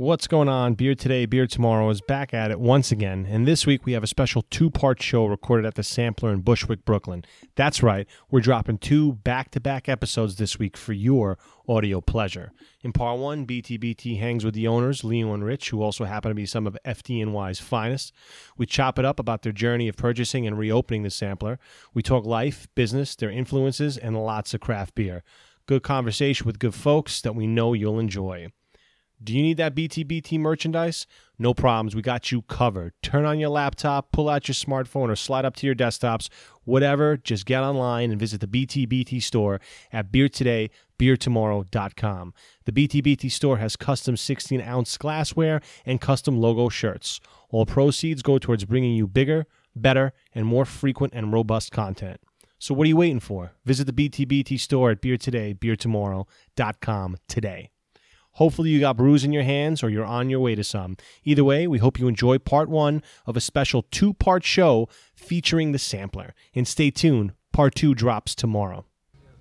What's going on? Beer Today, Beer Tomorrow is back at it once again. And this week we have a special two part show recorded at the Sampler in Bushwick, Brooklyn. That's right, we're dropping two back to back episodes this week for your audio pleasure. In part one, BTBT hangs with the owners, Leo and Rich, who also happen to be some of FDNY's finest. We chop it up about their journey of purchasing and reopening the Sampler. We talk life, business, their influences, and lots of craft beer. Good conversation with good folks that we know you'll enjoy. Do you need that BTBT merchandise? No problems. We got you covered. Turn on your laptop, pull out your smartphone, or slide up to your desktops. Whatever, just get online and visit the BTBT store at beertoday.beertomorrow.com. The BTBT store has custom 16 ounce glassware and custom logo shirts. All proceeds go towards bringing you bigger, better, and more frequent and robust content. So, what are you waiting for? Visit the BTBT store at beertoday.beertomorrow.com today. Hopefully, you got brews in your hands or you're on your way to some. Either way, we hope you enjoy part one of a special two part show featuring the sampler. And stay tuned, part two drops tomorrow.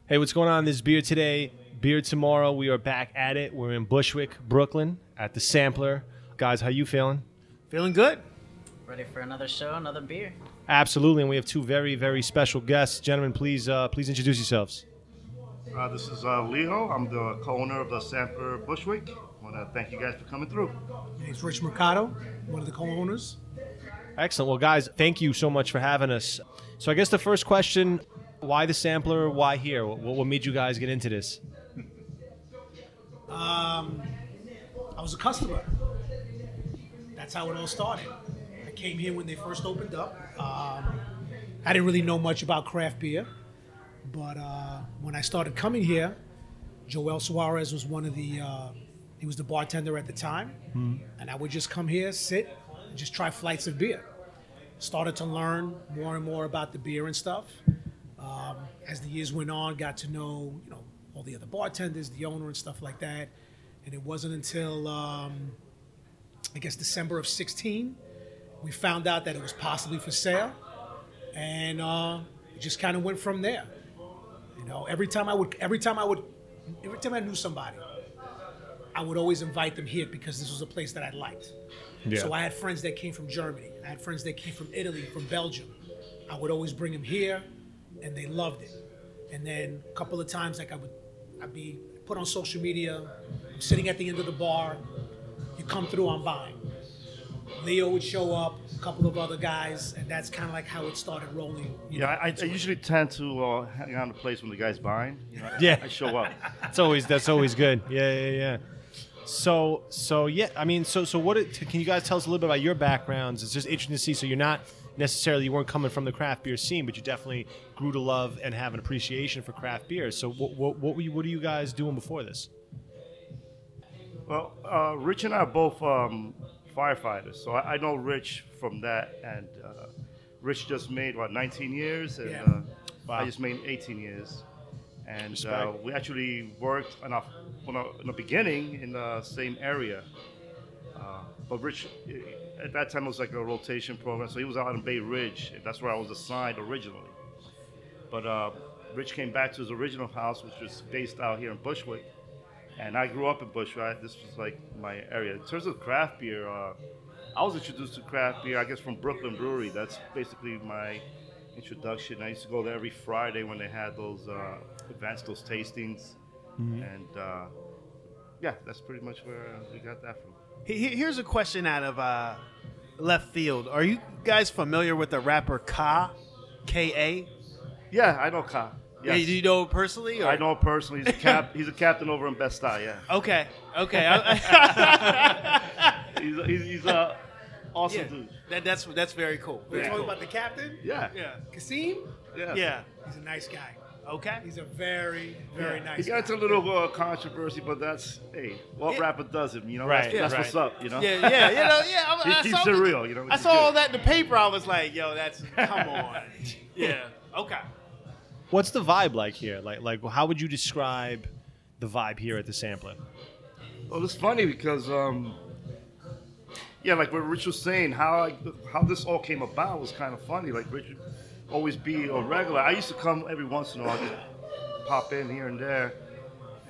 Hey, what's going on? This is Beer Today, Beer Tomorrow. We are back at it. We're in Bushwick, Brooklyn at the sampler. Guys, how you feeling? Feeling good. Ready for another show, another beer? Absolutely, and we have two very, very special guests. Gentlemen, please, uh, please introduce yourselves. Uh, this is uh, Leo. I'm the co-owner of the Sampler Bushwick. I want to thank you guys for coming through. It's Rich Mercado, one of the co-owners. Excellent. Well, guys, thank you so much for having us. So, I guess the first question: Why the sampler? Why here? What, what made you guys get into this? Um, I was a customer. That's how it all started. I came here when they first opened up. Um, I didn't really know much about craft beer, but uh, when I started coming here, Joel Suarez was one of the. Uh, he was the bartender at the time, and I would just come here, sit, and just try flights of beer. Started to learn more and more about the beer and stuff. Um, as the years went on, got to know you know all the other bartenders, the owner, and stuff like that. And it wasn't until um, I guess December of '16 we found out that it was possibly for sale, and uh, it just kind of went from there. You know, every time I would, every time I would, every time I knew somebody, I would always invite them here because this was a place that I liked. Yeah. So I had friends that came from Germany. I had friends that came from Italy, from Belgium. I would always bring them here, and they loved it. And then a couple of times, like I would, I'd be put on social media, I'm sitting at the end of the bar. You come through, I'm buying. Leo would show up, a couple of other guys, and that's kind of like how it started rolling. you Yeah, know. I, I usually tend to uh, hang on the place when the guy's buying. You know, Yeah. I show up. That's always that's always good. Yeah, yeah, yeah. So, so yeah. I mean, so so what? It, can you guys tell us a little bit about your backgrounds? It's just interesting to see. So you're not necessarily you weren't coming from the craft beer scene, but you definitely grew to love and have an appreciation for craft beer. So what what what were you, what are you guys doing before this? Well, uh, Rich and I both um, firefighters, so I, I know Rich from that. And uh, Rich just made what 19 years, and uh. I just made 18 years. And uh, Respect. we actually worked in, a, in, the beginning in the same area. Uh, but Rich, at that time, it was like a rotation program, so he was out in Bay Ridge, and that's where I was assigned originally. But uh, Rich came back to his original house, which was based out here in Bushwick. And I grew up in Bushwick. This was like my area. In terms of craft beer, uh, I was introduced to craft beer, I guess, from Brooklyn Brewery. That's basically my introduction. I used to go there every Friday when they had those uh, events, those tastings. And uh, yeah, that's pretty much where uh, we got that from. He- he- Here's a question out of uh, left field. Are you guys familiar with the rapper Ka? K A? Yeah, I know Ka. Yeah, Yes. do you know him personally? Or? I know him personally. He's a cap. he's a captain over in Bed-Stuy. Yeah, Okay, okay. He's he's, he's a awesome yeah, dude. that, that's that's very cool. We're Very talking cool. about the captain, Yeah, Yeah, Kasim. yeah, yeah. He's a nice guy. Okay. He's a very, very He nice He got guy. into a little uh, controversy, but that's hey, what Yeah. rapper does it? You know, Right, that's, that's right. what's up. You know, Yeah, yeah, you know, yeah. I, He I keeps saw it real, you know, I saw is all that in the paper. I was like, yo, that's come on. Yeah. Okay. What's the vibe like here? Like like how would you describe the vibe here at the sampler? Well, it's funny because, um, yeah, like what Rich was saying, how I, how this all came about was kind of funny. Like Rich would always be a regular. I used to come every once in a while, pop in here and there,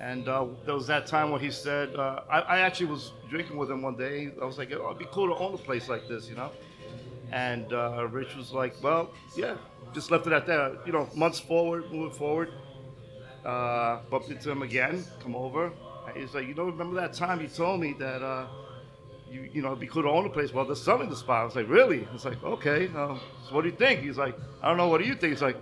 And uh, there was that time when he said, uh, I, I actually was drinking with him one day. I was like, oh, it'd be cool to own a place like this, you know? And uh, Rich was like, well, yeah, just left it at that. You know, months forward, moving forward. Uh, bumped into him again, come over. And he's like, you know, remember that time you told me that, uh, you, you know, it'd be cool to own a place. Well, they're selling the spot. I was like, really? It's like, okay. Um, so what do you think? He's like, I don't know. What do you think? He's like,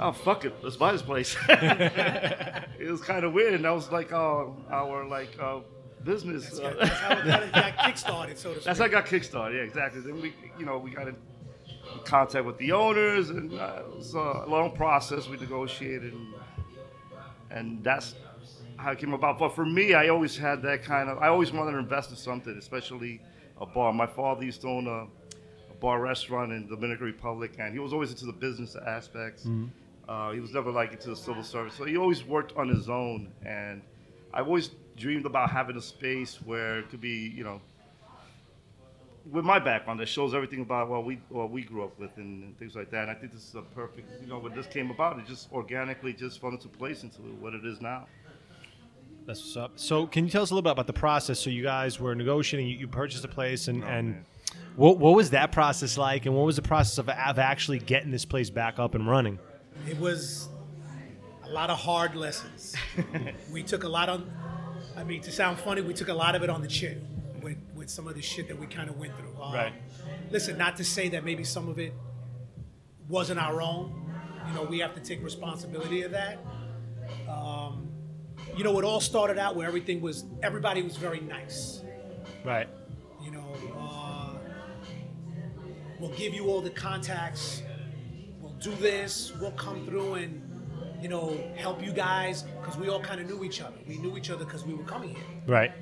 oh fuck it, let's buy this place. it was kind of weird, and that was like uh, our like uh, business. That's, uh, that's how it got, got kickstarted, so to speak. That's how I got kickstarted. Yeah, exactly. Then we, you know, we got in contact with the owners, and uh, it was a long process. We negotiated, and, and that's how it came about. But for me, I always had that kind of. I always wanted to invest in something, especially a bar. My father used to own a, a bar restaurant in the Dominican Republic, and he was always into the business aspects. Uh, he was never like into the civil service, so he always worked on his own. And I've always dreamed about having a space where it could be, you know, with my background that shows everything about what we what we grew up with and, and things like that. And I think this is a perfect, you know, when this came about, it just organically just fell into place into what it is now. That's what's up. So, can you tell us a little bit about the process? So, you guys were negotiating. You, you purchased a place, and Oh, and what what was that process like? And what was the process of, of actually getting this place back up and running? It was a lot of hard lessons. we took a lot on. I mean, to sound funny, we took a lot of it on the chin with some of the shit that we kind of went through. Um, Right. Listen, not to say that maybe some of it wasn't our own. You know, we have to take responsibility of that. Um, you know, it all started out where everything was. Everybody was very nice. Right. You know, uh, we'll give you all the contacts. We'll do this. We'll come through and, you know, help you guys because we all kind of knew each other. We knew each other because we were coming here. Right.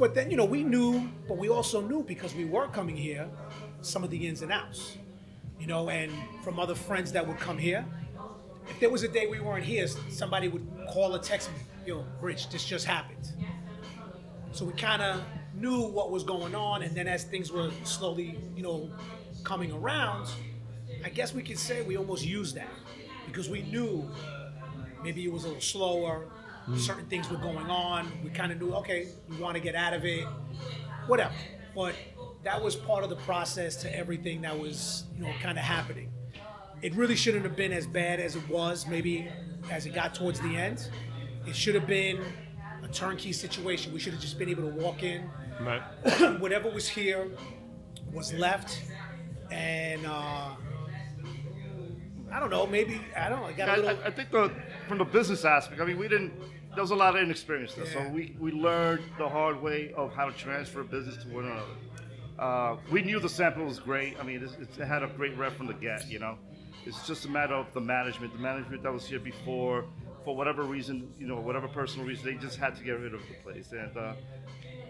But then, you know, we knew, but we also knew because we were coming here, some of the ins and outs. You know, and from other friends that would come here. If there was a day we weren't here, somebody would call or text me, yo, Rich, this just happened. So we kind of knew what was going on, and then as things were slowly, you know, coming around, I guess we could say we almost used that because we knew maybe it was a little slower, certain things were going on. We kind of knew, okay, we want to get out of it, whatever. But that was part of the process to everything that was, you know, kind of happening. It really shouldn't have been as bad as it was, maybe as it got towards the end. It should have been a turnkey situation. We should have just been able to walk in, Right. whatever was here was left, and uh, I don't know, maybe I don't know. I got a I, little. I, I think the from the business aspect, I mean, we didn't. There was a lot of inexperience there, Yeah. so we, we learned the hard way of how to transfer business to one another. Uh, we knew the sample was great. I mean, it's, it had a great rep from the get. You know, it's just a matter of the management. The management that was here before, for whatever reason, you know, whatever personal reason, they just had to get rid of the place, and uh,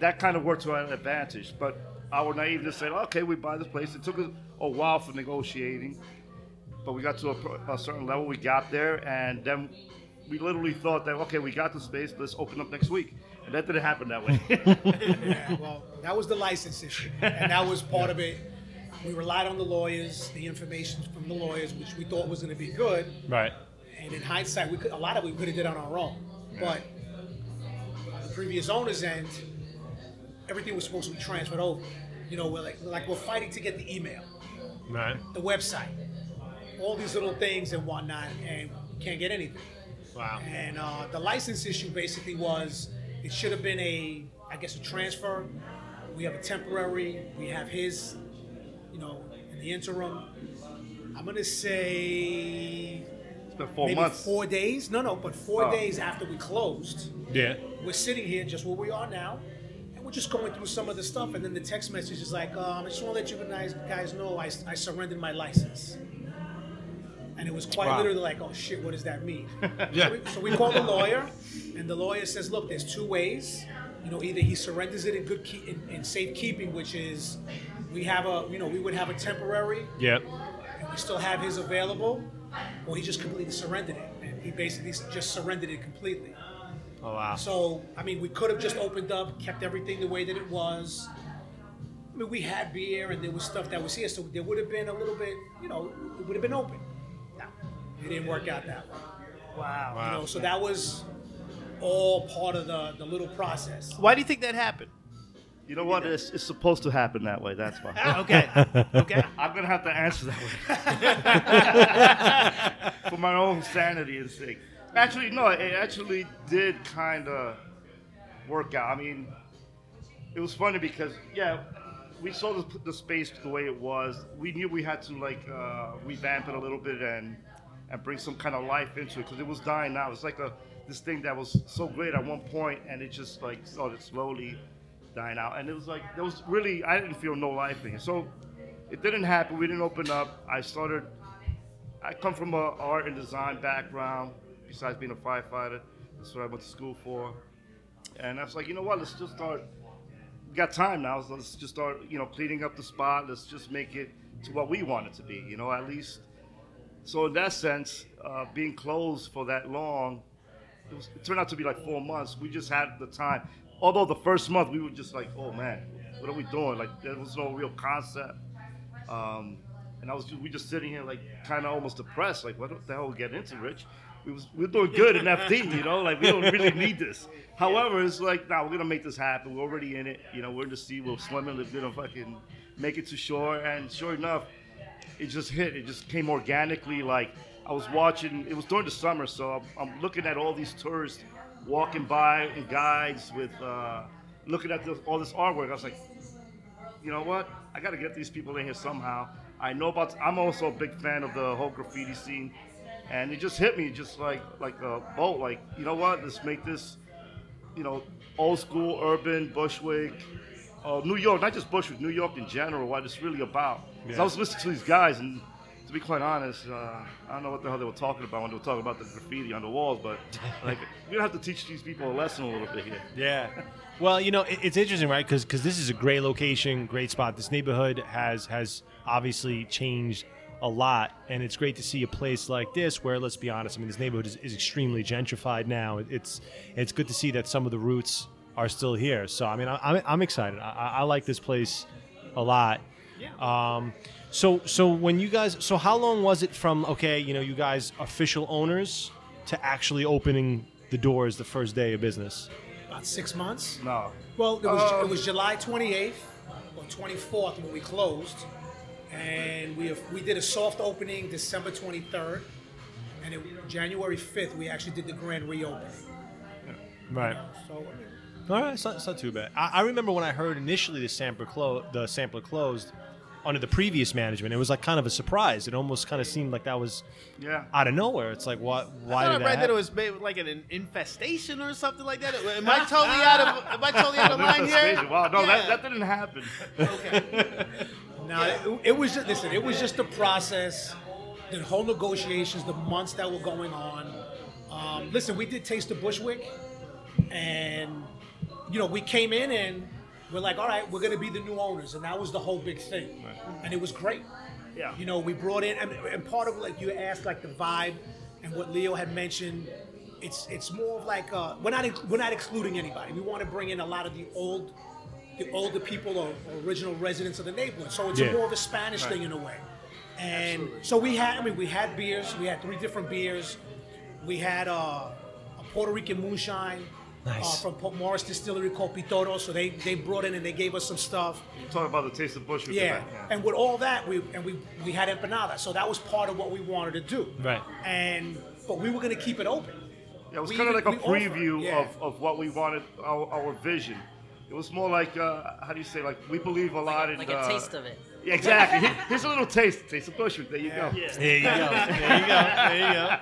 that kind of worked to our advantage. But our naiveness said, okay, we buy this place. It took us a while for negotiating but we got to a, a certain level. We got there, and then we literally thought that okay, we got the space. Let's open up next week, and that didn't happen that way. Yeah, well, that was the license issue, and that was part of it. We relied on the lawyers, the information from the lawyers, which we thought was going to be good. Right. And in hindsight, we could, a lot of it we could have did on our own. But the previous owner's end, everything was supposed to be transferred over. You know, we're like, like we're fighting to get the email, Right. the website, all these little things and whatnot, and can't get anything. Wow. And uh, the license issue basically was it should have been a, I guess, a transfer. We have a temporary. We have his, you know, in the interim. I'm gonna say it's been four maybe months. four days. No, no, but four Oh. days after we closed, Yeah. we're sitting here just where we are now, and we're just going through some of the stuff. And then the text message is like, um, I just want to let you guys guys know I, I surrendered my license. And it was quite Wow. literally like, oh shit, what does that mean? Yeah. So we, so we call the lawyer, and the lawyer says, look, there's two ways. You know, either he surrenders it in good keep, in, in safekeeping, which is we have a, you know, we would have a temporary, Yep. and we still have his available, or he just completely surrendered it. And he basically just surrendered it completely. Oh wow. So, I mean, we could have just opened up, kept everything the way that it was. I mean, we had beer and there was stuff that was here, so there would have been a little bit, you know, it would have been open. No, it didn't work out that way. Wow. You know, so that was all part of the, the little process. Why do you think that happened? You know what? It's, it's supposed to happen that way. That's why. Okay. Okay. I'm gonna have to answer that way for my own sanity and sake. Actually, no, it actually did kind of work out. I mean, it was funny because yeah, we saw the, the space the way it was. We knew we had to like uh, revamp it a little bit and and bring some kind of life into it because it was dying now. It's like a this thing that was so great at one point and it just like started slowly dying out. And it was like there was really I didn't feel no life in it. So it didn't happen. We didn't open up. I started. I come from a art and design background. Besides being a firefighter, that's what I went to school for. And I was like, you know what? Let's just start. We got time now. So let's just start, you know, cleaning up the spot. Let's just make it to what we want it to be. You know, at least. So in that sense, uh, being closed for that long, it, was, it turned out to be like four months. We just had the time. Although the first month we were just like, oh man, what are we doing? Like there was no real concept. Um, and I was just, we just sitting here like kind of almost depressed, like what the hell we get into, Rich? We was we're doing good in FD, you know, like we don't really need this. However, it's like, nah, we're gonna make this happen. We're already in it, you know. We're in the sea, we're swimming, we're gonna fucking make it to shore. And sure enough, it just hit. It just came organically. Like I was watching. It was during the summer, so I'm, I'm looking at all these tourists walking by and guides with uh, looking at all this artwork. I was like, you know what? I got to get these people in here somehow. I know about. I'm also a big fan of the whole graffiti scene, and it just hit me just like like a bolt. Like you know what? Let's make this, you know, old school, urban, Bushwick, uh, New York. Not just Bushwick, New York in general. What it's really about. 'Cause I was listening to these guys, and to be quite honest, uh, I don't know what the hell they were talking about when they were talking about the graffiti on the walls. But like, we have to teach these people a lesson a little bit here. Yeah. Well, you know, it, it's interesting, right? Because this is a great location, great spot. This neighborhood has has obviously changed a lot, and it's great to see a place like this where, let's be honest, I mean, this neighborhood is, is extremely gentrified now. It's it's good to see that some of the roots are still here. So, I mean, I, I'm I'm excited. I, I I like this place a lot. Yeah. Um, so so when you guys, so how long was it from okay, you know, you guys official owners to actually opening the doors the first day of business? About six months. No. Well, it was, Uh, it was July 28th or 24th when we closed, and we have, we did a soft opening December 23rd, and it, January 5th we actually did the grand reopening. Right. So I mean, All right, it's not, it's not too bad. I, I remember when I heard initially the sampler clo- the sampler closed under the previous management. It was like kind of a surprise. It almost kind of seemed like that was Yeah. out of nowhere. It's like, what? Why I thought did I that? read that it was maybe like an infestation or something like that. Am I totally out of Am I totally out of line here? Wow, no, Yeah. that, that didn't happen. Okay. now it, it was just listen. It was just the process, the whole negotiations, the months that were going on. Um, listen, we did taste the Bushwick, and you know we came in and we're like, all right, we're gonna be the new owners, and that was the whole big thing, and it was great. Yeah. You know, we brought in, and, and part of like you asked, like the vibe, and what Leo had mentioned. It's it's more of like uh, we're not we're not excluding anybody. We want to bring in a lot of the old, the older people or, or original residents of the neighborhood. So it's Yeah. a more of a Spanish thing in a way. And so we had, I mean, we had beers. We had three different beers. We had uh, a Puerto Rican moonshine uh, from Port Morris Distillery called Pitorro. So they they brought in and they gave us some stuff. Talk about the taste of Bushwick. Yeah, and with all that, we and we we had empanada, so that was part of what we wanted to do. Right. And but we were going to keep it open. Yeah, it was We kind of like a we offered- preview yeah. of, of what we wanted, our, our vision. It was more like, uh, how do you say, like, we believe a lot in. like uh, a taste of it. Yeah, exactly. Here's a little taste. Taste of Bushwick. There you go. There you go. There you go. There you go.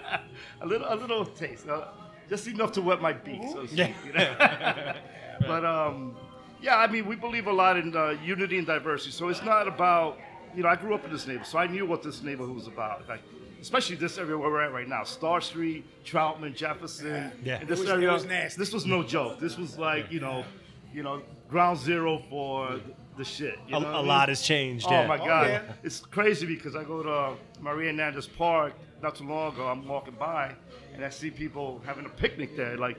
a little, a little taste, uh, just enough to wet my beak, so to speak. Yeah. You know? but um, yeah, I mean, we believe a lot in uh, unity and diversity. So it's not about, you know, I grew up in this neighborhood, so I knew what this neighborhood was about. Like, especially this area where we're at right now, Starr Street, Troutman, Jefferson. Yeah. This was- area, was nasty. this was no joke. This was like, you know, you know, ground zero for the shit. You A, know a lot has changed. Oh yeah. my God, yeah. it's crazy because I go to Maria Hernandez Park not too long ago. I'm walking by and I see people having a picnic there. Like,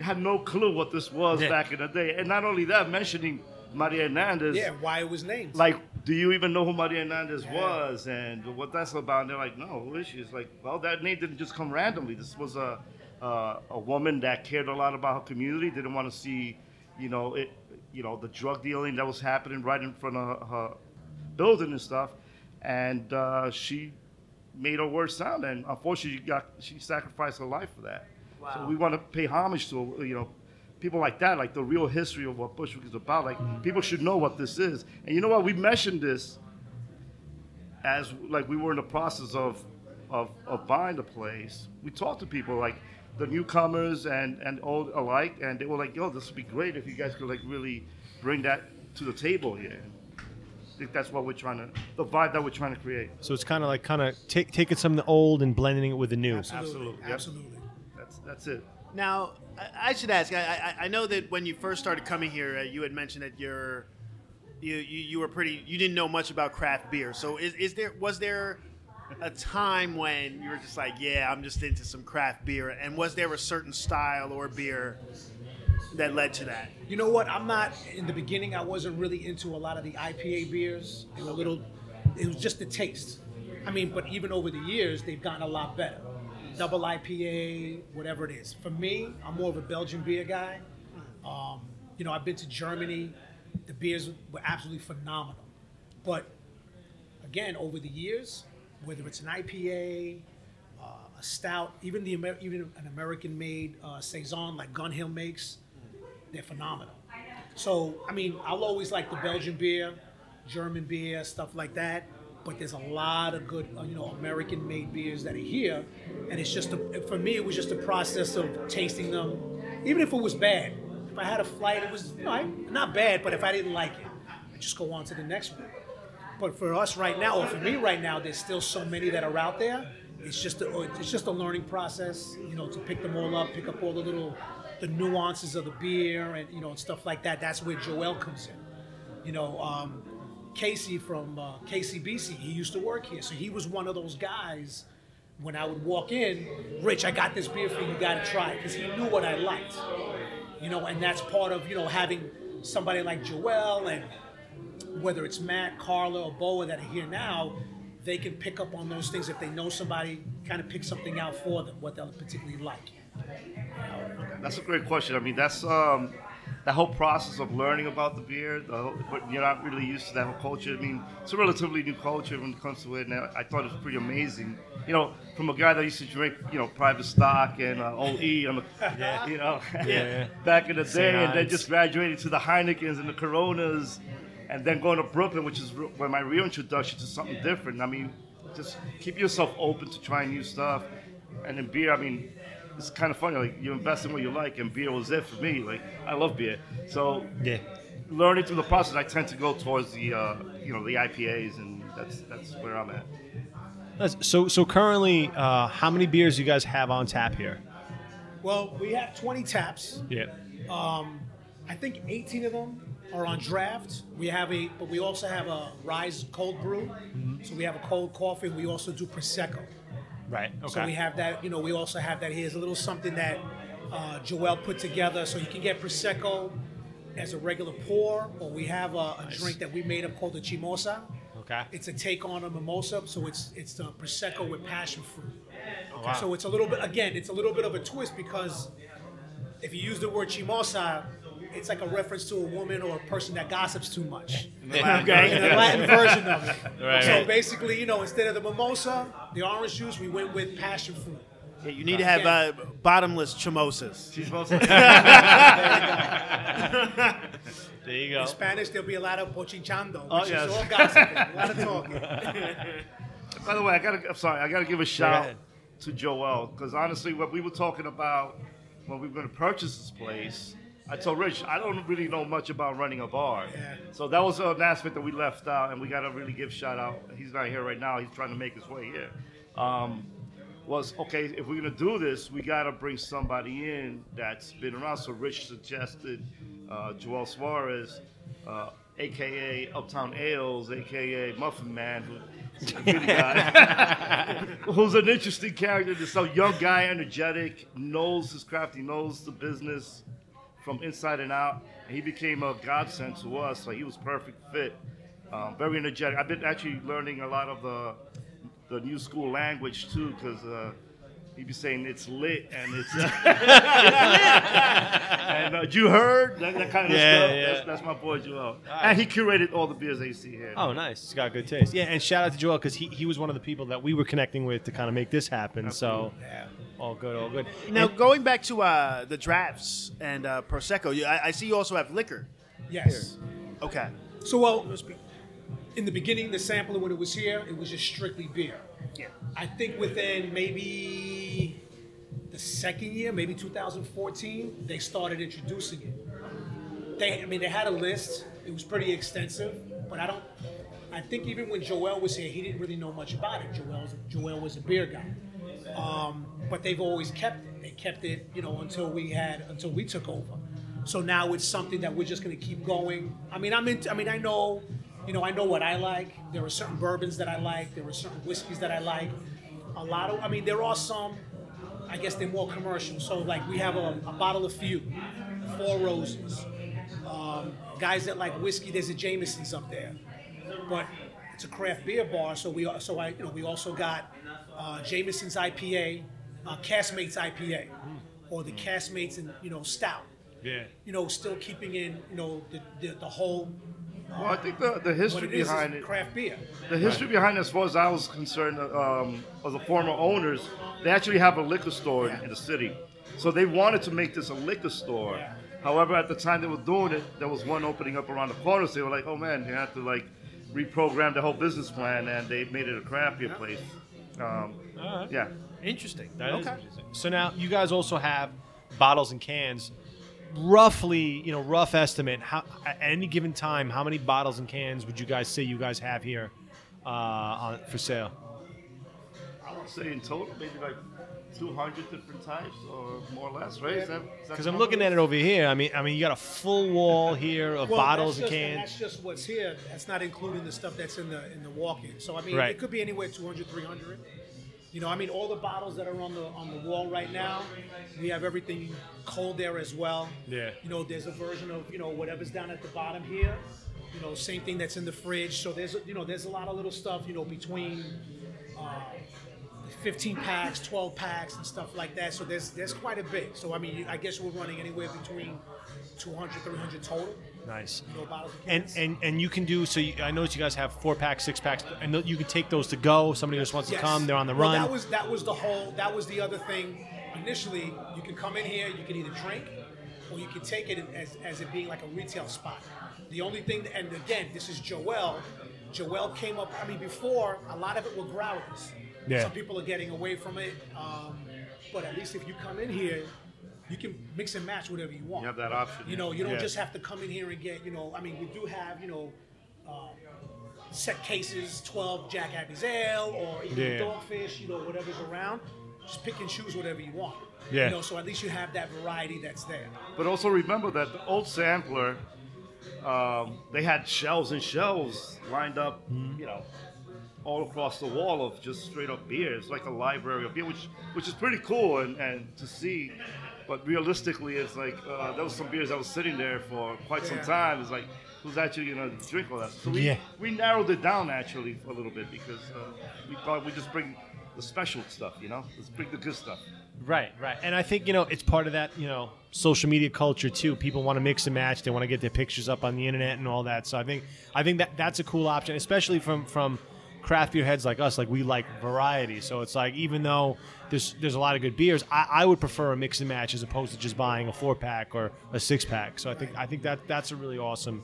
had no clue what this was Yeah. back in the day. And not only that, mentioning Maria Hernandez, Yeah, why it was named. like do you even know who Maria Hernandez was and what that's about? And they're like, no, who is she? It's like, well, that name didn't just come randomly. This was a uh, a woman that cared a lot about her community, didn't want to see, you know, it, you know, the drug dealing that was happening right in front of her, her building and stuff, and uh, she made her words sound. And unfortunately, she got she sacrificed her life for that. So we want to pay homage to, you know, people like that, like the real history of what Bushwick is about. Like mm-hmm. people should know what this is. And you know what? We mentioned this as like we were in the process of of, of buying the place. We talked to people like the newcomers and and all alike, and they were like, "Yo, this would be great if you guys could like really bring that to the table here." I think that's what we're trying to, the vibe that we're trying to create. So it's kind of like kind of take, taking some of the old and blending it with the new. Absolutely, Absolutely, yep. absolutely. That's that's it. Now, I, I should ask. I, I, I know that when you first started coming here, uh, you had mentioned that you're, you, you you were pretty. You didn't know much about craft beer. So is, is there was there a time when you were just like, yeah, I'm just into some craft beer, and was there a certain style or beer that led to that? You know what? I'm not in the beginning. I wasn't really into a lot of the IPA beers. They were a little. It was just the taste. I mean, but even over the years, they've gotten a lot better. Double IPA, whatever it is. For me, I'm more of a Belgian beer guy. Um, you know, I've been to Germany. The beers were absolutely phenomenal. But again, over the years, whether it's an IPA, uh, a stout, even the Amer- even an American-made uh, saison like Gun Hill makes, they're phenomenal. So I mean, I'll always like the Belgian beer, German beer, stuff like that. But there's a lot of good, uh, you know, American-made beers that are here, and it's just a, for me, it was just a process of tasting them, even if it was bad. If I had a flight, it was you know, not bad, but if I didn't like it, I just go on to the next one. But for us right now, or for me right now, there's still so many that are out there. It's just a, it's just a learning process, you know, to pick them all up, pick up all the little the nuances of the beer and you know and stuff like that. That's where Joel comes in. You know, um, Casey from uh, KCBC, he used to work here, so he was one of those guys. When I would walk in, Rich, I got this beer for you. You got to try it because he knew what I liked. You know, and that's part of you know having somebody like Joel and whether it's Matt, Carla, or Boa that are here now, they can pick up on those things if they know somebody kind of pick something out for them, what they'll particularly like. That's a great question. I mean, that's um, that whole process of learning about the beer. The whole, but you're not really used to that whole culture. I mean, it's a relatively new culture when it comes to it, and I, thought it was pretty amazing. You know, from a guy that used to drink, you know, private stock and uh, OE, on the, you know, Yeah. back in the day, and then just graduating to the Heinekens and the Coronas, and then going to Brooklyn, which is re- where my real introduction to something different. I mean, just keep yourself open to trying new stuff. And in beer, I mean, it's kind of funny. Like you invest in what you like, and beer was it for me. Like I love beer, so Yeah. learning through the process, I tend to go towards the uh, you know the IPAs, and that's that's where I'm at. That's- So so currently, uh, how many beers you guys have on tap here? Well, we have 20 taps. Yeah. Um, I think 18 of them are on draft. We have a, but we also have a rise cold brew. So we have a cold coffee. We also do prosecco. Right. Okay. So we have that. You know, we also have that. Here's a little something that uh, Joel put together. So you can get prosecco as a regular pour, or we have a, a drink that we made up called the chimosa. okay. It's a take on a mimosa, so it's it's the prosecco with passion fruit. wow. So it's a little bit again, it's a little bit of a twist because if you use the word chimosa, it's like a reference to a woman or a person that gossips too much. Okay, in the Latin version of it. Right. So basically, you know, instead of the mimosa, the orange juice, we went with passion fruit. Yeah, you need to have uh, bottomless chimosas. She's mostly There you go. In Spanish, there'll be a lot of bochinchando, which Oh, yes. is all gossiping, a lot of talking. By the way, I gotta. I'm sorry. I gotta give a shout ahead. to Joel because honestly, what we were talking about when we were going to purchase this place, I told Rich I don't really know much about running a bar. Yeah. So that was an aspect that we left out, and we gotta really give shout out. He's not here right now. He's trying to make his way here. Um, was okay. If we're gonna do this, we gotta bring somebody in that's been around. So Rich suggested uh, Joel Suarez, uh, aka Uptown Ales, aka Muffin Man, who's guy, who's an interesting character. This a young guy, energetic, knows his craft, he knows the business from inside and out. And he became a godsend to us. Like he was perfect fit. Um, very energetic. I've been actually learning a lot of the the new school language too, because uh, he'd be saying it's lit and it's, uh, and uh, you heard that, that kind of Yeah, stuff. yeah. That's, that's my boy Joel, and he curated all the beers that you see here. Oh, nice. He's got good taste. Yeah, and shout out to Joel because he, he was one of the people that we were connecting with to kind of make this happen. So, all good, all good. Now, And- going back to uh, the drafts and uh, prosecco, you, I, I see you also have liquor. Yes. Okay. So well, in the beginning, the sampler when it was here, it was just strictly beer. Yeah. I think within maybe the second year, maybe 2014, they started introducing it. They, I mean, they had a list. It was pretty extensive, but I don't. I think even when Joel was here, he didn't really know much about it. Joel, Joel was a beer guy, um, but they've always kept it. They kept it, you know, until we had until we took over. So now it's something that we're just going to keep going. I mean, I'm into. I mean, I know, you know, I know what I like. There are certain bourbons that I like. There are certain whiskeys that I like. A lot of. I mean, there are some. I guess they're more commercial. So like we have a, a bottle of Few, Four Roses. Um, guys that like whiskey, there's a Jameson's up there, but it's a craft beer bar. So we so I you know we also got uh, Jameson's IPA, uh, Caskmates IPA, or the Caskmates and you know Stout. yeah. You know, still keeping in you know the the, the whole Well, I think the, the history it is, behind is it, craft beer. the history behind it, as far as I was concerned, um, as a former owners, they actually have a liquor store in, in the city. So they wanted to make this a liquor store. Yeah. However, at the time they were doing it, there was one opening up around the corner. So they were like, "Oh man, you have to like reprogram the whole business plan," and they made it a craft beer place. Um, Yeah. Interesting. That is Okay. interesting. So now you guys also have bottles and cans. Roughly, you know, rough estimate. How at any given time, how many bottles and cans would you guys say you guys have here uh, on, for sale? I would say in total, maybe like 200 different types, or more or less, right? Is that- is that Because I'm looking at it over here. I mean, I mean, you got a full wall here of Well, bottles that's and just, cans. That's just what's here. That's not including the stuff that's in the in the walk-in. So I mean, Right. it could be anywhere 200, 300. You know, I mean, all the bottles that are on the on the wall right now, we have everything cold there as well. Yeah. You know, there's a version of you know whatever's down at the bottom here. You know, same thing that's in the fridge. So there's you know there's a lot of little stuff you know between. Uh, 15 packs, 12 packs, and stuff like that. So there's there's quite a bit. So I mean, I guess we're running anywhere between 200, 300 total. Nice. You know, bottles And and and you can do so. You, I noticed you guys have four packs, six packs, and you can take those to go. Somebody just wants Yes. to come. They're on the Well, run. That was that was the whole. That was the other thing. Initially, you can come in here. You can either drink, or you can take it as, as it being like a retail spot. The only thing, and again, this is Joel. Joel came up. I mean, before a lot of it were growlers. Yeah. Some people are getting away from it, um, but at least if you come in here, you can mix and match whatever you want. You have that option. You know, you don't Yeah. just have to come in here and get, you know, I mean, we do have, you know, uh, set cases, 12 Jack's Abby Ale or even Yeah. Dogfish, you know, whatever's around. Just pick and choose whatever you want. Yeah. You know, so at least you have that variety that's there. But also remember that the old sampler, um, they had shelves and shelves lined up, mm-hmm. you know, all across the wall of just straight up beer. It's like a library of beer, which which is pretty cool and, and to see. But realistically, it's like uh, there was some beers that was sitting there for quite some time. It's like who's actually gonna drink all that? So we Yeah. we narrowed it down actually a little bit because uh, we thought we just bring the special stuff, you know, let's bring the good stuff. Right, right. And I think, you know, it's part of that, you know, social media culture too. People want to mix and match. They want to get their pictures up on the internet and all that. So I think I think that that's a cool option, especially from from craft beer heads like us. Like we like variety. So it's like even though there's there's a lot of good beers, I, I would prefer a mix and match as opposed to just buying a four pack or a six pack. So I think I think that that's a really awesome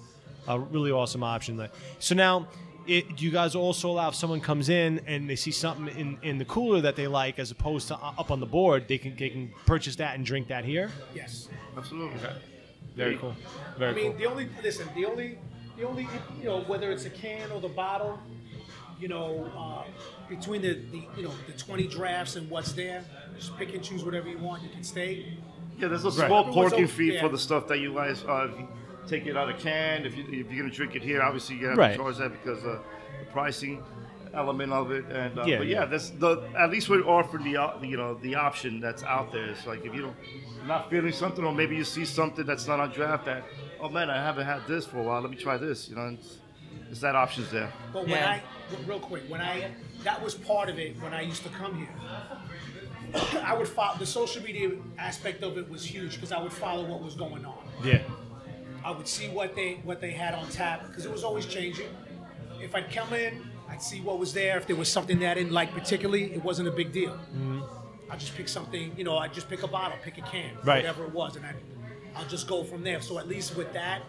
a really awesome option. Like, So now it, do you guys also allow if someone comes in and they see something in, in the cooler that they like as opposed to uh, up on the board, they can they can purchase that and drink that here? Yes. Absolutely. Very cool. Very I mean, cool. the only, listen, the only, the only, you know, whether it's a can or the bottle, you know, uh, between the, the, you know, the 20 drafts and what's there, just pick and choose whatever you want. You can stay. Yeah, there's a Right. small Everyone's corking fee yeah. for the stuff that you guys uh, you take it out of can. If, you, if you're gonna drink it here, obviously you have Right. to charge that because uh, the pricing element of it. And uh, Yeah, but yeah. yeah, that's the at least we're offering the op- you know the option that's out there. It's like if you don't you're not feeling something, or maybe you see something that's not on draft that oh man, I haven't had this for a while. Let me try this. You know, it's, is that options there. But when Yeah. I, but real quick, when I, that was part of it when I used to come here. I would follow the social media aspect of it was huge because I would follow what was going on. Yeah. I would see what they what they had on tap because it was always changing. If I'd come in, I'd see what was there. If there was something that I didn't like particularly, it wasn't a big deal. Mm-hmm. I'd just pick something, you know, I'd just pick a bottle, pick a can, Right. whatever it was, and I'd, I'll just go from there. So at least with that,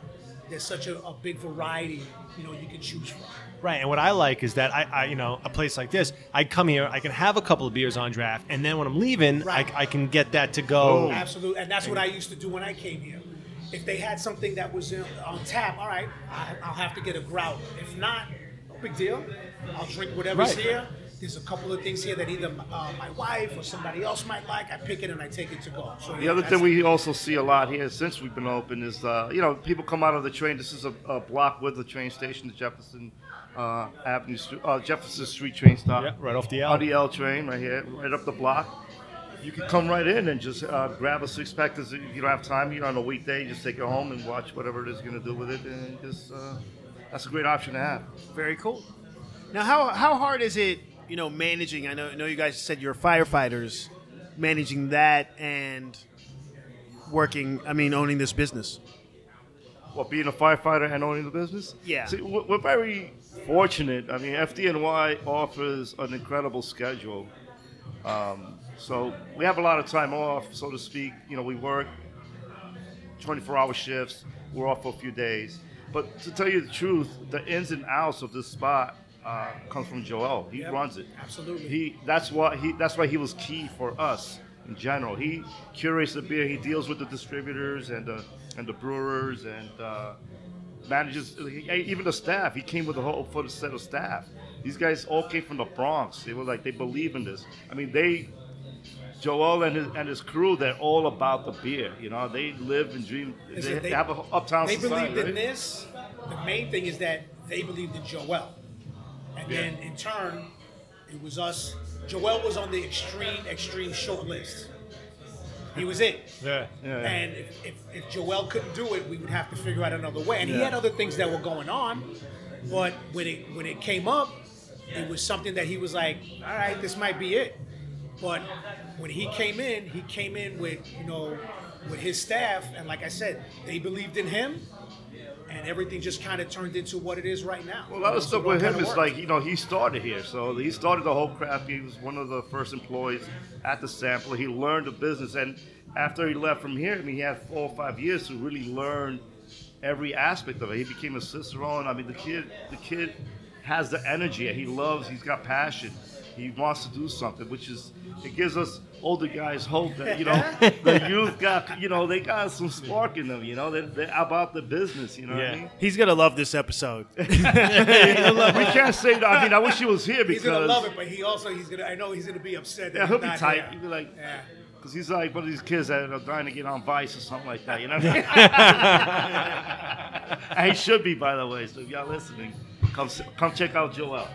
there's such a, a big variety, you know, you can choose from. Right, and what I like is that I, I, you know, a place like this, I come here, I can have a couple of beers on draft, and then when I'm leaving, Right. I, I can get that to go. Boom. Absolutely, and that's what I used to do when I came here. If they had something that was in, on tap, all right, I, I'll have to get a growler. If not, no big deal. I'll drink whatever's Right. here. There's a couple of things here that either uh, my wife or somebody else might like. I pick it and I take it to go. So The yeah, other thing we also see a lot here since we've been open is, uh, you know, people come out of the train. This is a, a block with the train station, the Jefferson uh, Avenue, uh, Jefferson Street train stop. Yeah, right off the L. On the L train, right here, right up the block. You can come right in and just uh, grab a six pack. If you don't have time, you're on a weekday, just take it home and watch whatever it is you're gonna do with it, and just uh, that's a great option to have. Very cool. Now, how how hard is it? You know, managing. I know. I know you guys said you're firefighters, managing that and working. I mean, owning this business. Well, being a firefighter and owning the business? Yeah. See, we're we're very fortunate. I mean, FDNY offers an incredible schedule. Um, so we have a lot of time off, so to speak. You know, we work 24 hour shifts, we're off for a few days. But to tell you the truth, the ins and outs of this spot uh, comes from Joel. He Yep, runs it. absolutely. He that's why he that's why he was key for us in general. He curates the beer. He deals with the distributors and the and the brewers and uh, manages even the staff. He came with a whole full set of staff. These guys all came from the Bronx. They were like they believe in this. I mean they. Joel and his and his crew, they're all about the beer. You know, they live and dream. They, Listen, they have an uptown They society. believed in this. The main thing is that they believed in Joel, and Yeah. then in turn, it was us. Joel was on the extreme, extreme short list. He was it. Yeah. Yeah. And if, if, if Joel couldn't do it, we would have to figure out another way. And he had other things that were going on, but when it when it came up, it was something that he was like, "All right, this might be it." But when he came in, he came in with you know with his staff, and like I said, they believed in him, and everything just kind of turned into what it is right now. Well, a lot of stuff with him is like, you know, he started here. So he started the whole craft. He was one of the first employees at the sampler. He learned the business. And after he left from here, I mean, he had four or five years to really learn every aspect of it. He became a cicerone. I mean, the kid, the kid has the energy. He loves, he's got passion. He wants to do something, which is, it gives us older guys hope that, you know, the youth got, you know, they got some spark in them, you know, they're, they're about the business, you know what Yeah. I mean? He's gonna love this episode. we can't say that. I mean, I wish he was here because He's gonna love it, but he also he's gonna. I know he's gonna be upset. That Yeah, he'll be not tight. here. He'll be like, Yeah. because he's like one of these kids that are trying to get on Vice or something like that. You know. and he should be, by the way. So if y'all listening, come come check out Joel.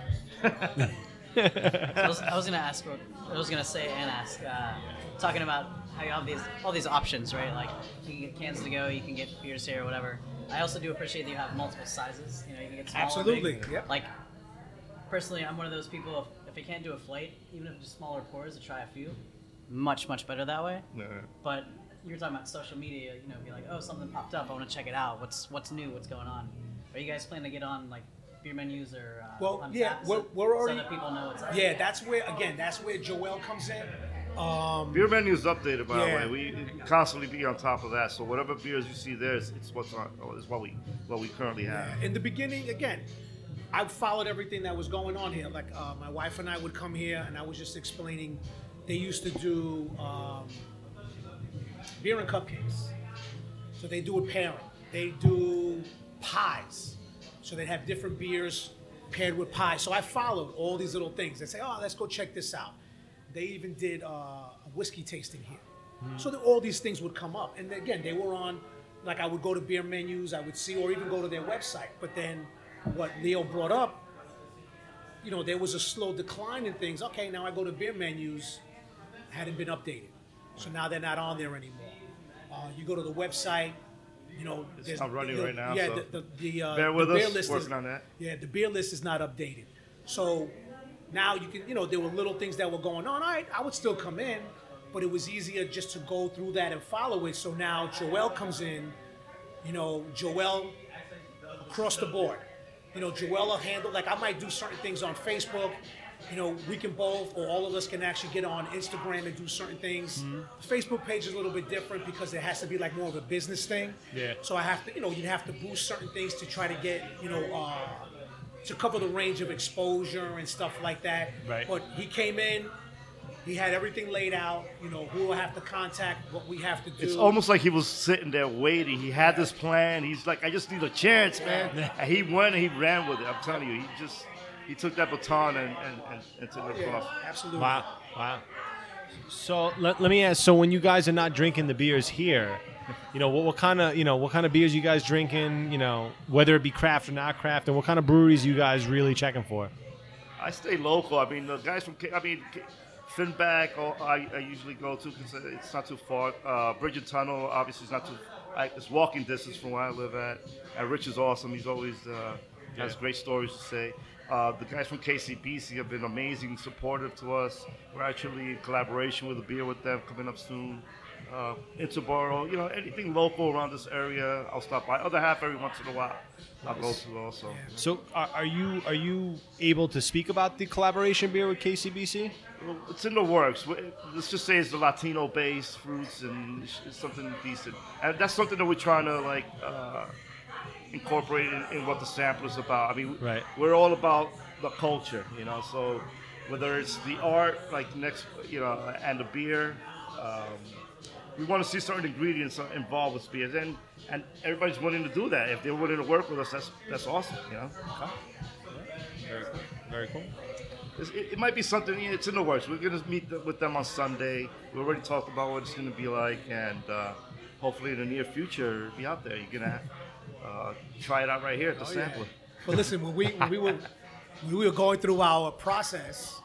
I was, I was gonna ask what I was gonna say and ask, uh, talking about how you have these all these options, right? Like you can get cans to go, you can get beers here, or whatever. I also do appreciate that you have multiple sizes. You know, you can get small, Absolutely, big. yep. Like personally, I'm one of those people. If, if I can't do a flight, even if it's just smaller pours, to try a few, much much better that way. But you're talking about social media, you know, be like, oh, something popped up, I want to check it out. What's what's new? What's going on? Are you guys planning to get on like beer menus or uh, Well, on yeah, tap we're- we're already- so that people know what's up? Yeah, that's where again, that's where Joel comes in. Um, Beer menu is updated, by Yeah. the way. We constantly be on top of that. So whatever beers you see there, is it's what's on. Is what we what we currently have. in the beginning, again, I followed everything that was going on here. Like uh, my wife and I would come here, and I was just explaining. They used to do um, beer and cupcakes, so they do it pairing. They do pies, so they'd have different beers paired with pie. So I followed all these little things. They say, "Oh, let's go check this out." They even did uh, a whiskey tasting here. So that all these things would come up, and again, they were on. Like I would go to beer menus, I would see, or even go to their website. But then, what Leo brought up, you know, there was a slow decline in things. Okay, now I go to beer menus, hadn't been updated, so now they're not on there anymore. Uh, you go to the website, you know, there's- not running the- right now, Yeah, so the, the, the, uh, bear with the beer us, list working is, on that. Yeah, the beer list is not updated. So now you can, you know, there were little things that were going on. All right, I would still come in, but it was easier just to go through that and follow it. So now Joel comes in, you know, Joel across the board. You know, Joel will handle, like I might do certain things on Facebook. You know, we can both, or all of us can actually get on Instagram and do certain things. Mm-hmm. Facebook page is a little bit different because it has to be like more of a business thing. Yeah. So I have to, you know, you'd have to boost certain things to try to get, you know, uh, to cover the range of exposure and stuff like that. Right. But he came in, he had everything laid out. You know, who will have to contact, what we have to do. It's almost like he was sitting there waiting. He had this plan. He's like, I just need a chance, man. And he went and he ran with it. I'm telling you, he just he took that baton and and, and, and took it Yeah, across. absolutely. Wow, wow. So let, let me ask. So when you guys are not drinking the beers here, you know what, what kind of you know what kind of beers you guys drinking? You know whether it be craft or not craft, and what kind of breweries you guys really checking for? I stay local. I mean, the guys from K- I mean K- Finback, oh, I, I usually go to because it's not too far. Uh, Bridge and Tunnel, obviously, is not too. I, it's walking distance from where I live at. And Rich is awesome. He's always uh, has Yeah. great stories to say. Uh, the guys from KCBC have been amazing, supportive to us. We're actually in collaboration with a beer with them coming up soon. Uh, Interboro, you know, anything local around this area, I'll stop by. Other half every once in a while, I'll go to also. So are, are you are you able to speak about the collaboration beer with KCBC? Well, it's in the works. Let's just say it's the Latino-based fruits and something decent, and that's something that we're trying to like uh, incorporate in, in what the sample is about. I mean, Right. we're all about the culture, you know. So whether it's the art, like next, you know, and the beer, um, we want to see certain ingredients involved with beers, and and everybody's willing to do that. If they're willing to work with us, that's that's awesome, you know. Very cool. Very cool. It, it might be something. It's in the works. We're gonna meet th- with them on Sunday. We already talked about what it's gonna be like, and uh, hopefully in the near future, be out there. You're gonna uh, try it out right here at the Oh, yeah. sampler. But listen, when we when we were when we were going through our process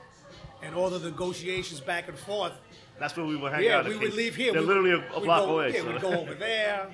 and all the negotiations back and forth, That's where we will hang yeah, out. we would leave here. They're we- literally a, a block go, away. Yeah, so. we'd go over there.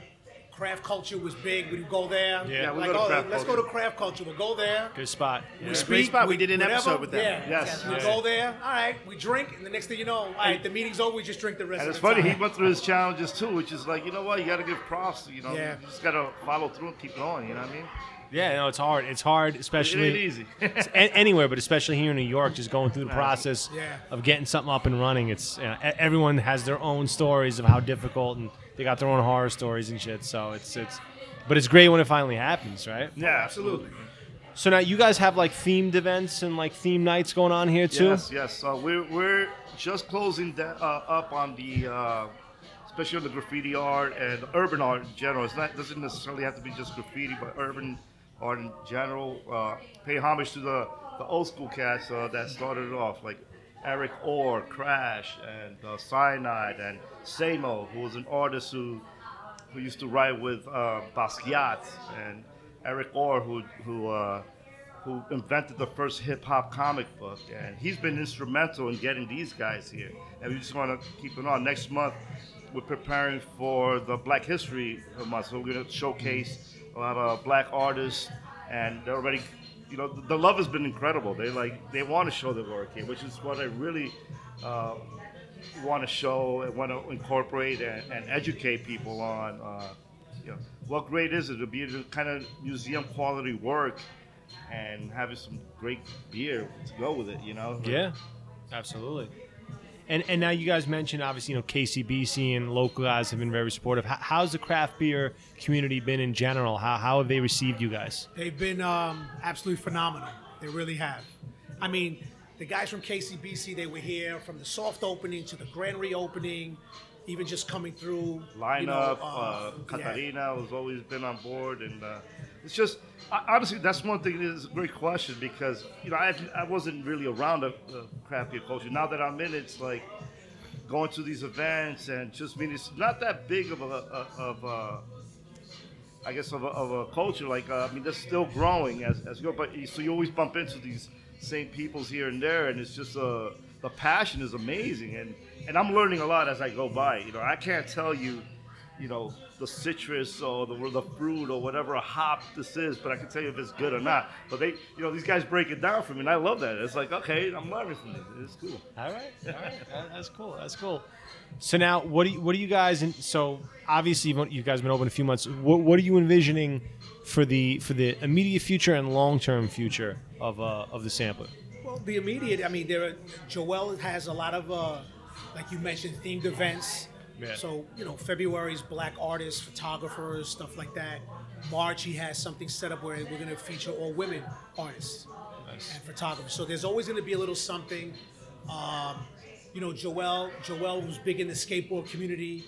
Craft culture was big. We'd go there. Yeah, we'll like, go to oh, craft let's go to craft culture. We'll go there. Good spot. We Yeah. speak. spot. We did an whatever. episode with them. Yeah. Yes. We Yeah. go there. All right. We drink, and the next thing you know, all right, the meeting's over. We just drink the rest. And of it's funny, time. he went through his challenges too, which is like, you know what, you got to give props. You know, Yeah. you just got to follow through and keep going. You know what I mean? Yeah, no, it's hard. It's hard, It especially ain't easy. anywhere, but especially here in New York, just going through the process Yeah. of getting something up and running. It's you know, e- everyone has their own stories of how difficult, and they got their own horror stories and shit. So it's it's, but it's great when it finally happens, right? yeah, absolutely. So now you guys have like themed events and like theme nights going on here too. Yes, yes. So we're, we're just closing that, uh, up on the, uh, especially on the graffiti art and urban art in general. It's not doesn't necessarily have to be just graffiti, but urban art in general. Uh, pay homage to the, the old school cats uh, that started it off, like Eric Orr, Crash, and uh, Cyanide, and Samo, who was an artist who who used to write with uh, Basquiat, and Eric Orr, who who uh, who invented the first hip hop comic book, and he's been instrumental in getting these guys here. And we just want to keep it on. Next month, we're preparing for the Black History Month, so we're going to showcase a lot of black artists, and they're already, you know, the love has been incredible. They like they want to show their work here, which is what I really. Uh, want to show and want to incorporate and, and educate people on, uh, you know, what great is it to be kind of museum quality work and having some great beer to go with it, you know? Yeah, absolutely. And and now you guys mentioned obviously you know KCBC and local guys have been very supportive. How, how's the craft beer community been in general? How how have they received you guys? They've been um, absolutely phenomenal. They really have. I mean, the guys from KCBC, they were here from the soft opening to the grand reopening, even just coming through. lineup. you know, uh, yeah. Katarina has always been on board, and uh, it's just honestly that's one thing. Is a great question because you know I I wasn't really around craft beer culture. Now that I'm in it's like going to these events and just mean it's not that big of a, a of a I guess of a, of a culture. Like uh, I mean, they're still growing as as you go, but so you always bump into these same peoples here and there, and it's just uh, the passion is amazing, and and I'm learning a lot as I go by. You know, I can't tell you you know, the citrus or the, the fruit or whatever a hop this is, but I can tell you if it's good or not. But they, you know, these guys break it down for me, and I love that. It's like, okay, I'm learning from this. It's cool. All right, all right, that's cool. That's cool. So now, what do you, what do you guys? In, so obviously, you've, you guys have been open a few months. What, what are you envisioning for the for the immediate future and long term future of uh, of the sampler? Well, the immediate. I mean, there. Are, Joel has a lot of, uh, like you mentioned, themed events. Yeah. So you know, February's black artists, photographers, stuff like that. March he has something set up where we're going to feature all women artists and photographers. So there's always going to be a little something. Um, you know, Joel. Joel was big in the skateboard community.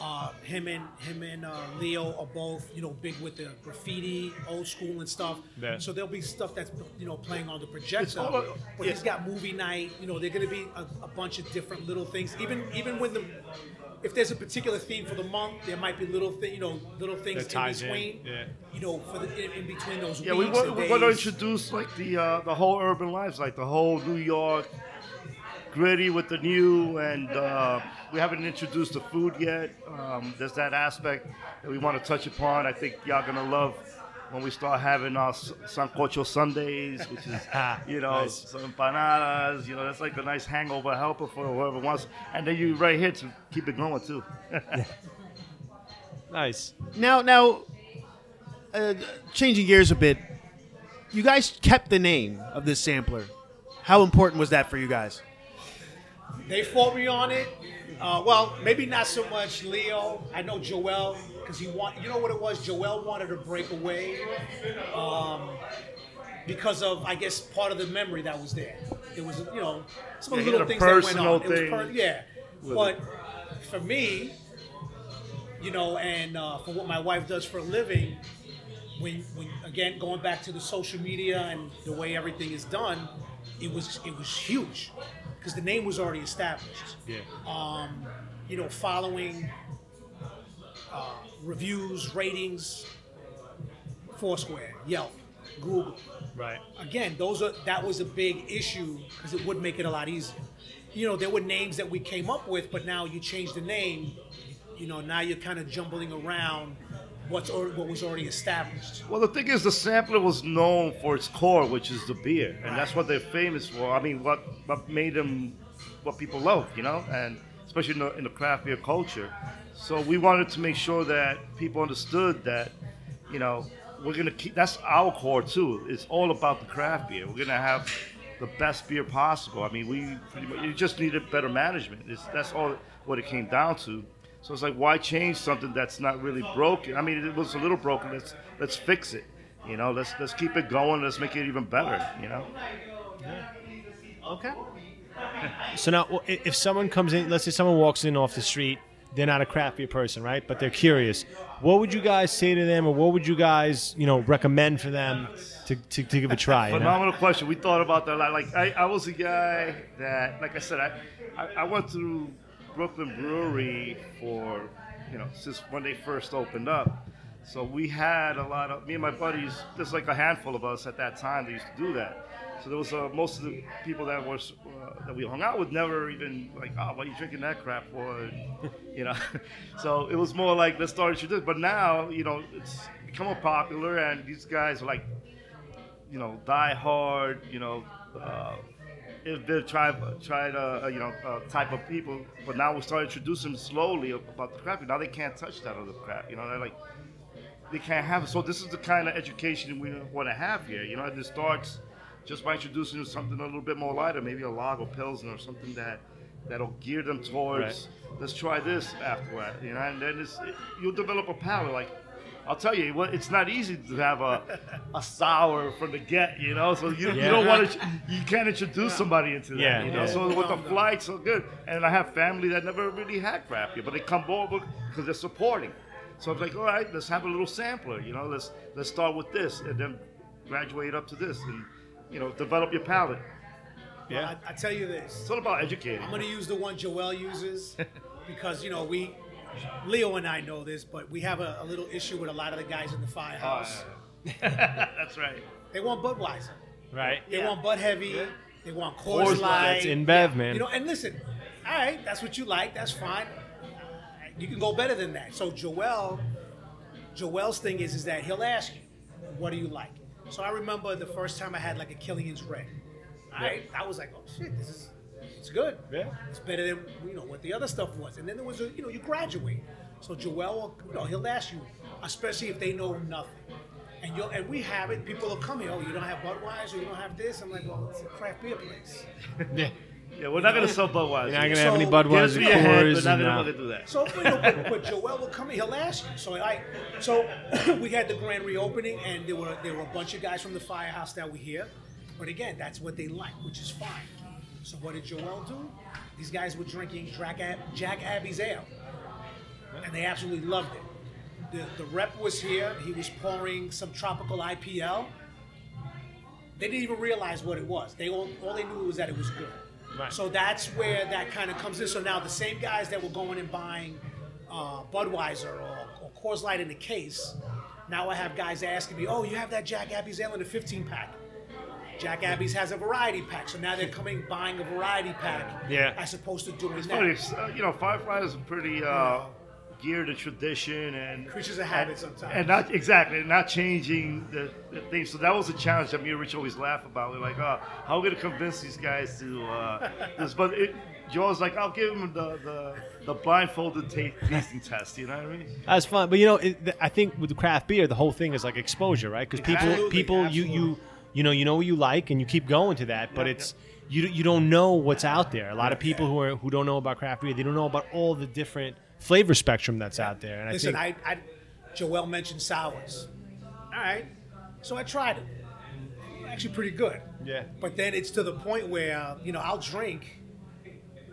Uh, him and him and uh, Leo are both, you know, big with the graffiti, old school and stuff. Yeah. So there'll be stuff that's, you know, playing on the projector. all but he's got movie night. You know, they're going to be a, a bunch of different little things. Even even when the if there's a particular theme for the month, there might be little thing, you know, little things That ties in, in between. yeah. You know, for the in, in between those Yeah, we weeks want, and we want to introduce like the uh, the whole urban lives, like the whole New York gritty with the new, and uh, we haven't introduced the food yet. Um, there's that aspect that we want to touch upon. I think y'all gonna love when we start having our s- sancocho Sundays, which is you know Nice. some empanadas. You know, that's like a nice hangover helper for whoever wants. And then you right here to keep it going too. Nice. Now, now, uh, changing gears a bit, you guys kept the name of this sampler. How important was that for you guys? They fought me on it. Uh, well, maybe not so much Leo. I know Joel because he want. You know what it was? Joel wanted to break away um, because of, I guess, part of the memory that was there. It was, you know, some Yeah, little things that went on. It was per- yeah, but for me, you know, and uh, for what my wife does for a living, when, when again going back to the social media and the way everything is done, it was it was huge because the name was already established. Yeah. Um, you know, following uh, reviews, ratings, Foursquare, Yelp, Google. Right. Again, those are that was a big issue because it would make it a lot easier. You know, there were names that we came up with, but now you change the name. You know, now you're kind of jumbling around what's or, what was already established. Well, the thing is, the sampler was known for its core, which is the beer, and that's what they're famous for. I mean, what what made them what people love, you know, and especially in the, in the craft beer culture. So we wanted to make sure that people understood that, you know, we're gonna keep. That's our core too. It's all about the craft beer. We're gonna have the best beer possible. I mean, we pretty much you just needed better management. It's, that's all what it came down to. So it's like, why change something that's not really broken? I mean, it was a little broken. Let's let's fix it. You know, let's let's keep it going. Let's make it even better. You know. Okay. So now, if someone comes in, let's say someone walks in off the street, they're not a craft beer person, right? But they're curious. What would you guys say to them, or what would you guys, you know, recommend for them to, to, to give a try? you know? Phenomenal question. We thought about that. a lot. Like I, I was a guy that, like I said, I, I, I went through Brooklyn Brewery for, you know, since when they first opened up. So we had a lot of me and my buddies. There's like a handful of us at that time that used to do that. So there was uh, most of the people that was uh, that we hung out with never even like, oh, why are you drinking that crap for? you know. so it was more like let's start introducing. But now, you know, it's become popular, and these guys are like you know, die hard, you know, uh, if trying try to, uh, you know, uh, type of people. But now we start introducing them slowly about the crap. Now they can't touch that other crap. You know, they're like, they can't have it. So this is the kind of education we want to have here. You know, it starts just by introducing them something a little bit more lighter, maybe a lager pilsner or something that that'll gear them towards. Let's try this afterward. You know, and then it's, you'll develop a palate like. I'll tell you, what it's not easy to have a, a sour from the get, you know. So you, you don't want to, you can't introduce somebody into that, Yeah, you know. yeah. So with the flights, so good. And I have family that never really had craft beer, but they come over because they're supporting. So I'm like, all right, let's have a little sampler, you know. Let's let's start with this and then graduate up to this, and you know, develop your palate. Yeah. I, I tell you this. It's all about educating. I'm gonna use the one Joel uses because you know we, Leo and I know this, but we have a, a little issue with a lot of the guys in the firehouse. That's right. They want Budweiser. Right. They Yeah. want Bud Heavy. They want Coors, Coors Light. Light. That's in Bev, man. You know, and listen, all right, that's what you like. That's fine. Uh, You can go better than that. So Joel, Joel's thing is is that he'll ask you, "What do you like?" So I remember the first time I had like a Killian's Red. Right, I was like, "Oh shit, this is it's good. Yeah. It's better than you know what the other stuff was." And then there was a you know you graduate. So Joel, you know, he'll ask you, especially if they know nothing. And you and we have it. People will come here. Oh, you don't have Budweiser. You don't have this. I'm like, well, it's a craft beer place. Yeah. Yeah, we're not gonna sell Budweiser. You're not gonna have any So- Budweiser Give me a head, Coors. not and, gonna uh, fucking do that. So, you know, but, but Joel will come in. He'll ask you. So I, so we had the grand reopening, and there were there were a bunch of guys from the firehouse that were here. But again, that's what they like, which is fine. So what did Joel do? These guys were drinking Jack, Ab- Jack's Abby ale, and they absolutely loved it. The, the rep was here. He was pouring some tropical IPL. They didn't even realize what it was. They all, all they knew was that it was good. Right. So that's where that kind of comes in. So now the same guys that were going and buying uh, Budweiser or, or Coors Light in the case, now I have guys asking me, "Oh, you have that Jack's Abby ale in a 15 pack." Jack's Abby has a variety pack, so now they're coming buying a variety pack Yeah. as opposed to doing that. Funny, uh, you know, Firefly is a pretty uh, geared to tradition and Creatures of habit sometimes. and not exactly not changing the, the thing. So that was a challenge that me and Rich always laugh about. We're like, oh, how are we gonna convince these guys to uh, this? But it, Joe's like, I'll give them the the, the blindfolded ta- tasting test. You know what I mean? That's fun, but you know, it, th- I think with the craft beer, the whole thing is like exposure, right? Because people, Absolutely, people, you, you, you know, you know what you like, and you keep going to that. But it's you, you don't know what's out there. A lot of people who are who don't know about craft beer, they don't know about all the different flavor spectrum that's out there. And Listen, I think, I, I, Joel mentioned sours. All right, so I tried it. Actually, pretty good. Yeah. But then it's to the point where you know I'll drink.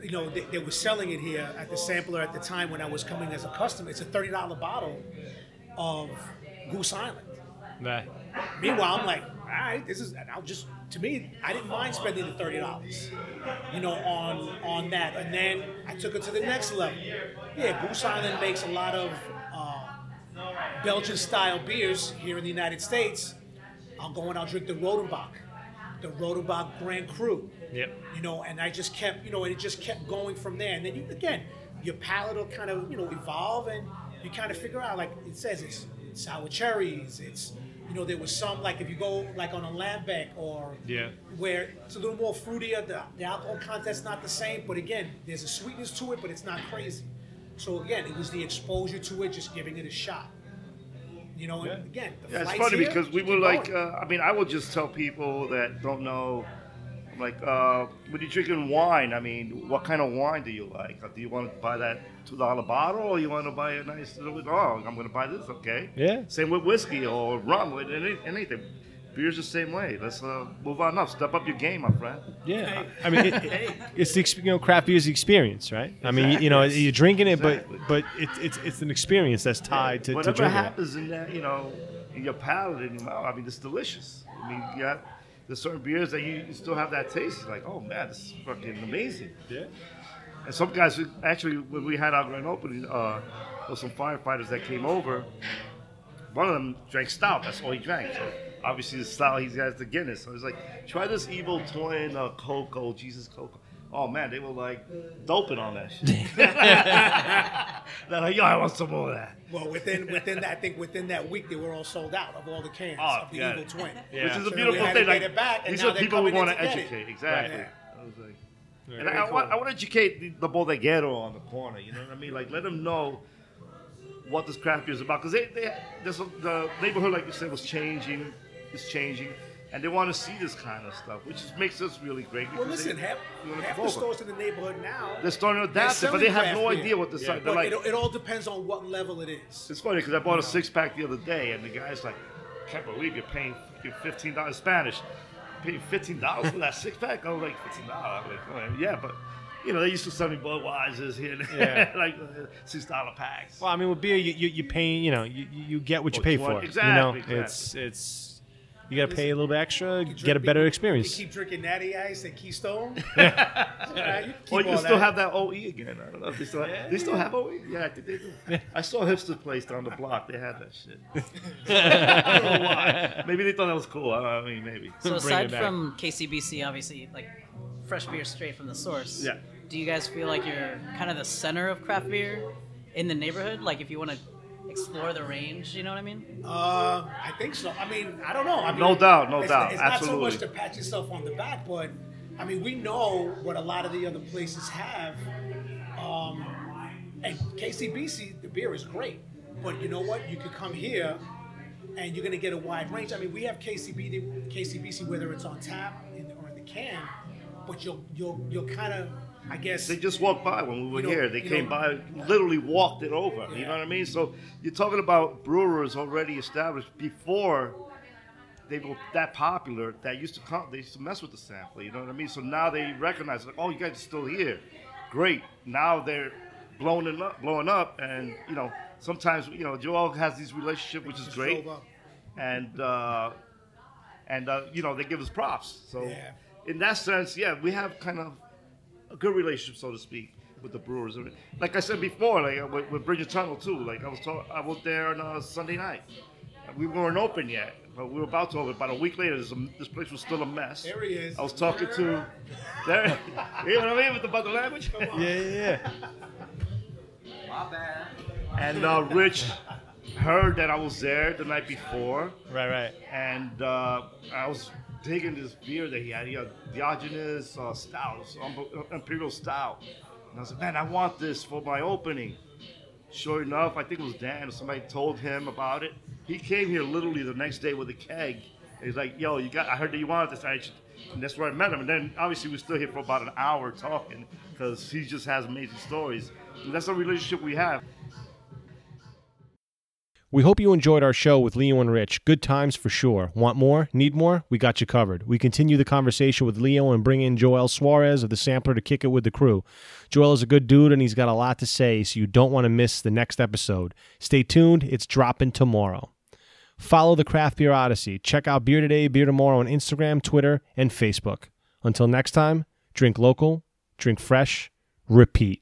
You know they, they were selling it here at the sampler at the time when I was coming as a customer. It's a thirty dollar bottle of Goose Island. Nah. Meanwhile, I'm like, all right, this is. and I'll just to me, I didn't mind spending the thirty dollars, you know, on on that. And then I took it to the next level. Yeah, Goose Island makes a lot of uh, Belgian style beers here in the United States. I'll go and I'll drink the Rodenbach, the Rodenbach Grand Cru. Yep. You know, and I just kept, you know, and it just kept going from there. And then you again, your palate will kind of, you know, evolve and you kind of figure out like it says it's sour cherries, it's you know, there was some like if you go like on a Lambic or Yeah. where it's a little more fruitier, the, the alcohol content's not the same, but again, there's a sweetness to it, but it's not crazy. So again, it was the exposure to it, just giving it a shot. You know, and again, the Yeah, it's funny here, because we were like, uh, I mean, I will just tell people that don't know, I'm like, uh, when you're drinking wine, I mean, what kind of wine do you like? Uh, Do you want to buy that two dollar bottle, or you want to buy a nice little? Oh, I'm going to buy this, okay? Yeah. Same with whiskey or rum, with any, anything. Beer's the same way. Let's uh, move on up. Step up your game, my friend. Yeah, I mean, it, it, it's the ex- you know craft beer is the experience, right? I mean, you know, you're drinking it, Exactly. but but it's it's it's an experience that's tied to, to Whatever drinking. it. happens in that, you know, in your palate and your mouth, I mean, it's delicious. I mean, you got there's certain beers that you, still have that taste. Like, oh man, this is fucking amazing. Yeah. And some guys, actually, when we had our grand opening, uh, there was some firefighters that came over. One of them drank stout. That's all he drank. So obviously, the stout he has got is the Guinness. So he's like, try this evil twin uh, Coco, Jesus Coco. Oh man, they were like uh, doping on that shit. They're like, yo, I want some more of that. Well, within within that, I think within that week they were all sold out of all the cans Oh, of the yeah. Evil Twin. Yeah. Which is a beautiful we had to thing. get Like, it back, and these now are people we want to to get it. educate. Exactly. Right. I was like, Very and I, I, want, I want to educate the, the bodeguero on the corner. You know what I mean? Like, let them know what this craft beer is about. Because they, they, there's a, the neighborhood, like you said, was changing, is changing, and they want to see this kind of stuff, which is, makes us really great. Well, because listen, they, half, wanna half come the over. stores in the neighborhood now. They're starting to they're adapt it, but they have no beer. idea what the Yeah. site. They're like, it, it all depends on what level it is. it's funny because I bought a six pack the other day, and the guy's like, "Can't believe you're paying fifteen dollars Spanish, paying fifteen dollars for that six pack." I was like, "Fifteen dollars?" I'm like, oh, yeah, but you know they used to sell me Budweisers here, and Yeah. like uh, six dollar packs. Well, I mean, with beer, you you, you pay, you know, you, you get what you What pay you for. want. You know, Exactly, exactly. it's it's you got to pay a little bit extra, You get a better experience. You keep drinking Natty Ice and Keystone. All right, you Or you still that. have that OE again. I don't know if they still have, they still have OE. Yeah, I think they do. I saw a hipster place down the block. They had that shit. I don't know why. Maybe they thought that was cool. I, don't know, I mean, maybe. So Bring aside from KCBC, obviously, like fresh beer straight from the source. Yeah. Do you guys feel like you're kind of the center of craft beer in the neighborhood? Like if you want to explore the range, you know what I mean? Uh, I think so. I mean, I don't know. I mean, No doubt, no it's, doubt. It's Absolutely. not so much to pat yourself on the back, but I mean, we know what a lot of the other places have. Um, and KCBC, the beer is great, but you know what? You could come here, and you're going to get a wide range. I mean, we have KCB, KCBC, whether it's on tap or in the can, but you'll you'll you'll kind of, I guess. They just walked by when we were You know- here. They came know- by, literally walked it over. You know what I mean? So you're talking about brewers already established before they were that popular. That used to come, they used to mess with the sampler. You know what I mean? So now they recognize, like, oh, you guys are still here. Great. Now they're blowing it up, blowing up, and you know sometimes you know Joel has these relationships, which is great, and uh, and uh, you know they give us props. So Yeah. in that sense, yeah, we have kind of a good relationship, so to speak, with the Brewers. Like I said before, like uh, with, with Bridge and Tunnel too. Like I was talk- I was there on uh, Sunday night. We weren't open yet, but we were about to open. About a week later, this, this place was still a mess. There he is. I was talking to there. You know what I mean with the, about the language? Yeah, yeah, yeah. And uh, Rich heard that I was there the night before. Right, right. and uh, I was digging this beer that he had. He had Diogenes uh, Stout, Imperial Stout. And I was like, man, I want this for my opening. Sure enough, I think it was Dan somebody told him about it. He came here literally the next day with a keg. He's like, yo, you got, I heard that you wanted this. And that's where I met him. And then obviously we're still here for about an hour talking because he just has amazing stories. And that's the relationship we have. We hope you enjoyed our show with Leo and Rich. Good times for sure. Want more? Need more? We got you covered. We continue the conversation with Leo and bring in Joel Suarez of the Sampler to kick it with the crew. Joel is a good dude and he's got a lot to say, so you don't want to miss the next episode. Stay tuned, it's dropping tomorrow. Follow the Craft Beer Odyssey. Check out Beer Today, Beer Tomorrow on Instagram, Twitter, and Facebook. Until next time, drink local, drink fresh, repeat.